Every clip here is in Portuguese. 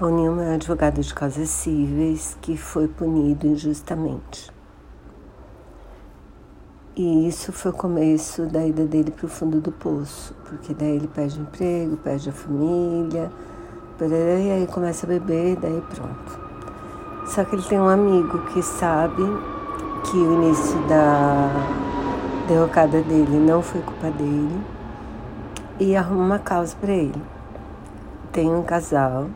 Paul é um advogado de causas cíveis que foi punido injustamente. E isso foi o começo da ida dele para o fundo do poço, porque daí ele perde emprego, perde a família, e aí começa a beber, daí pronto. Só que ele tem um amigo que sabe que o início da derrocada dele não foi culpa dele e arruma uma causa para ele. Tem um casal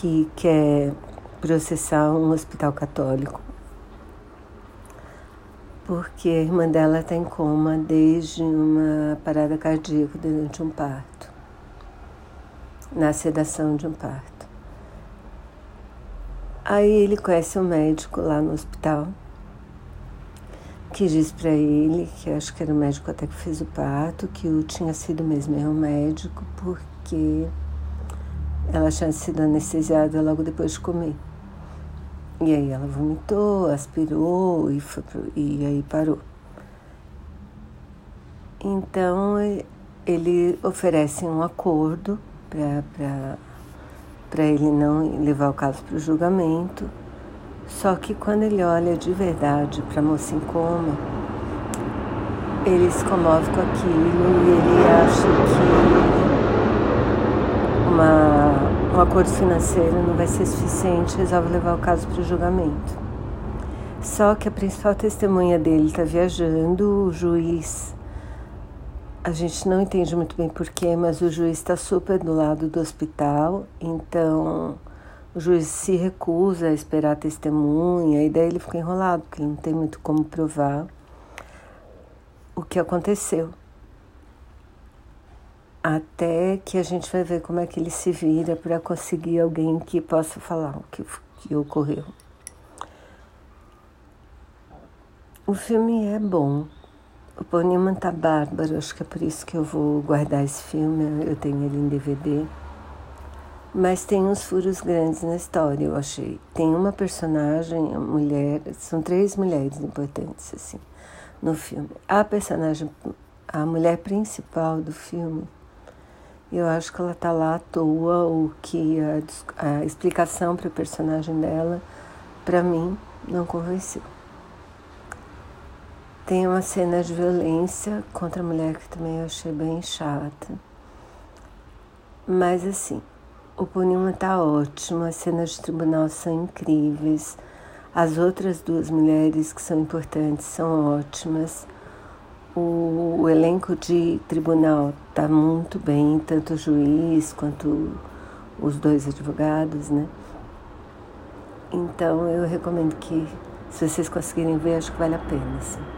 que quer processar um hospital católico porque a irmã dela está em coma desde uma parada cardíaca durante um parto, na sedação de um parto. Aí ele conhece um médico lá no hospital que diz para ele, que acho que era o médico até que fez o parto, que o tinha sido mesmo é um médico porque ela tinha sido anestesiada logo depois de comer. E aí ela vomitou, aspirou e, foi pro, e aí parou. Então ele oferece um acordo para ele não levar o caso para o julgamento. Só que quando ele olha de verdade para a moça em coma, ele se comove com aquilo e ele acha que um acordo financeiro não vai ser suficiente, resolve levar o caso para o julgamento. Só que a principal testemunha dele está viajando, o juiz. A gente não entende muito bem porquê, mas o juiz está super do lado do hospital, então o juiz se recusa a esperar a testemunha, e daí ele fica enrolado, porque não tem muito como provar o que aconteceu até que a gente vai ver como é que ele se vira para conseguir alguém que possa falar o que, que ocorreu. O filme é bom. O Paul Newman tá bárbaro, acho que é por isso que eu vou guardar esse filme, eu tenho ele em DVD. Mas tem uns furos grandes na história, eu achei. Tem uma personagem, uma mulher, são três mulheres importantes, assim, no filme. A personagem, a mulher principal do filme eu acho que ela tá lá à toa, o que a, a explicação para o personagem dela, para mim, não convenceu. Tem uma cena de violência contra a mulher que também eu achei bem chata. Mas assim, o Punima tá ótimo, as cenas de tribunal são incríveis, as outras duas mulheres que são importantes são ótimas. O, o elenco de tribunal está muito bem, tanto o juiz quanto os dois advogados, né? Então eu recomendo que, se vocês conseguirem ver, acho que vale a pena. Assim.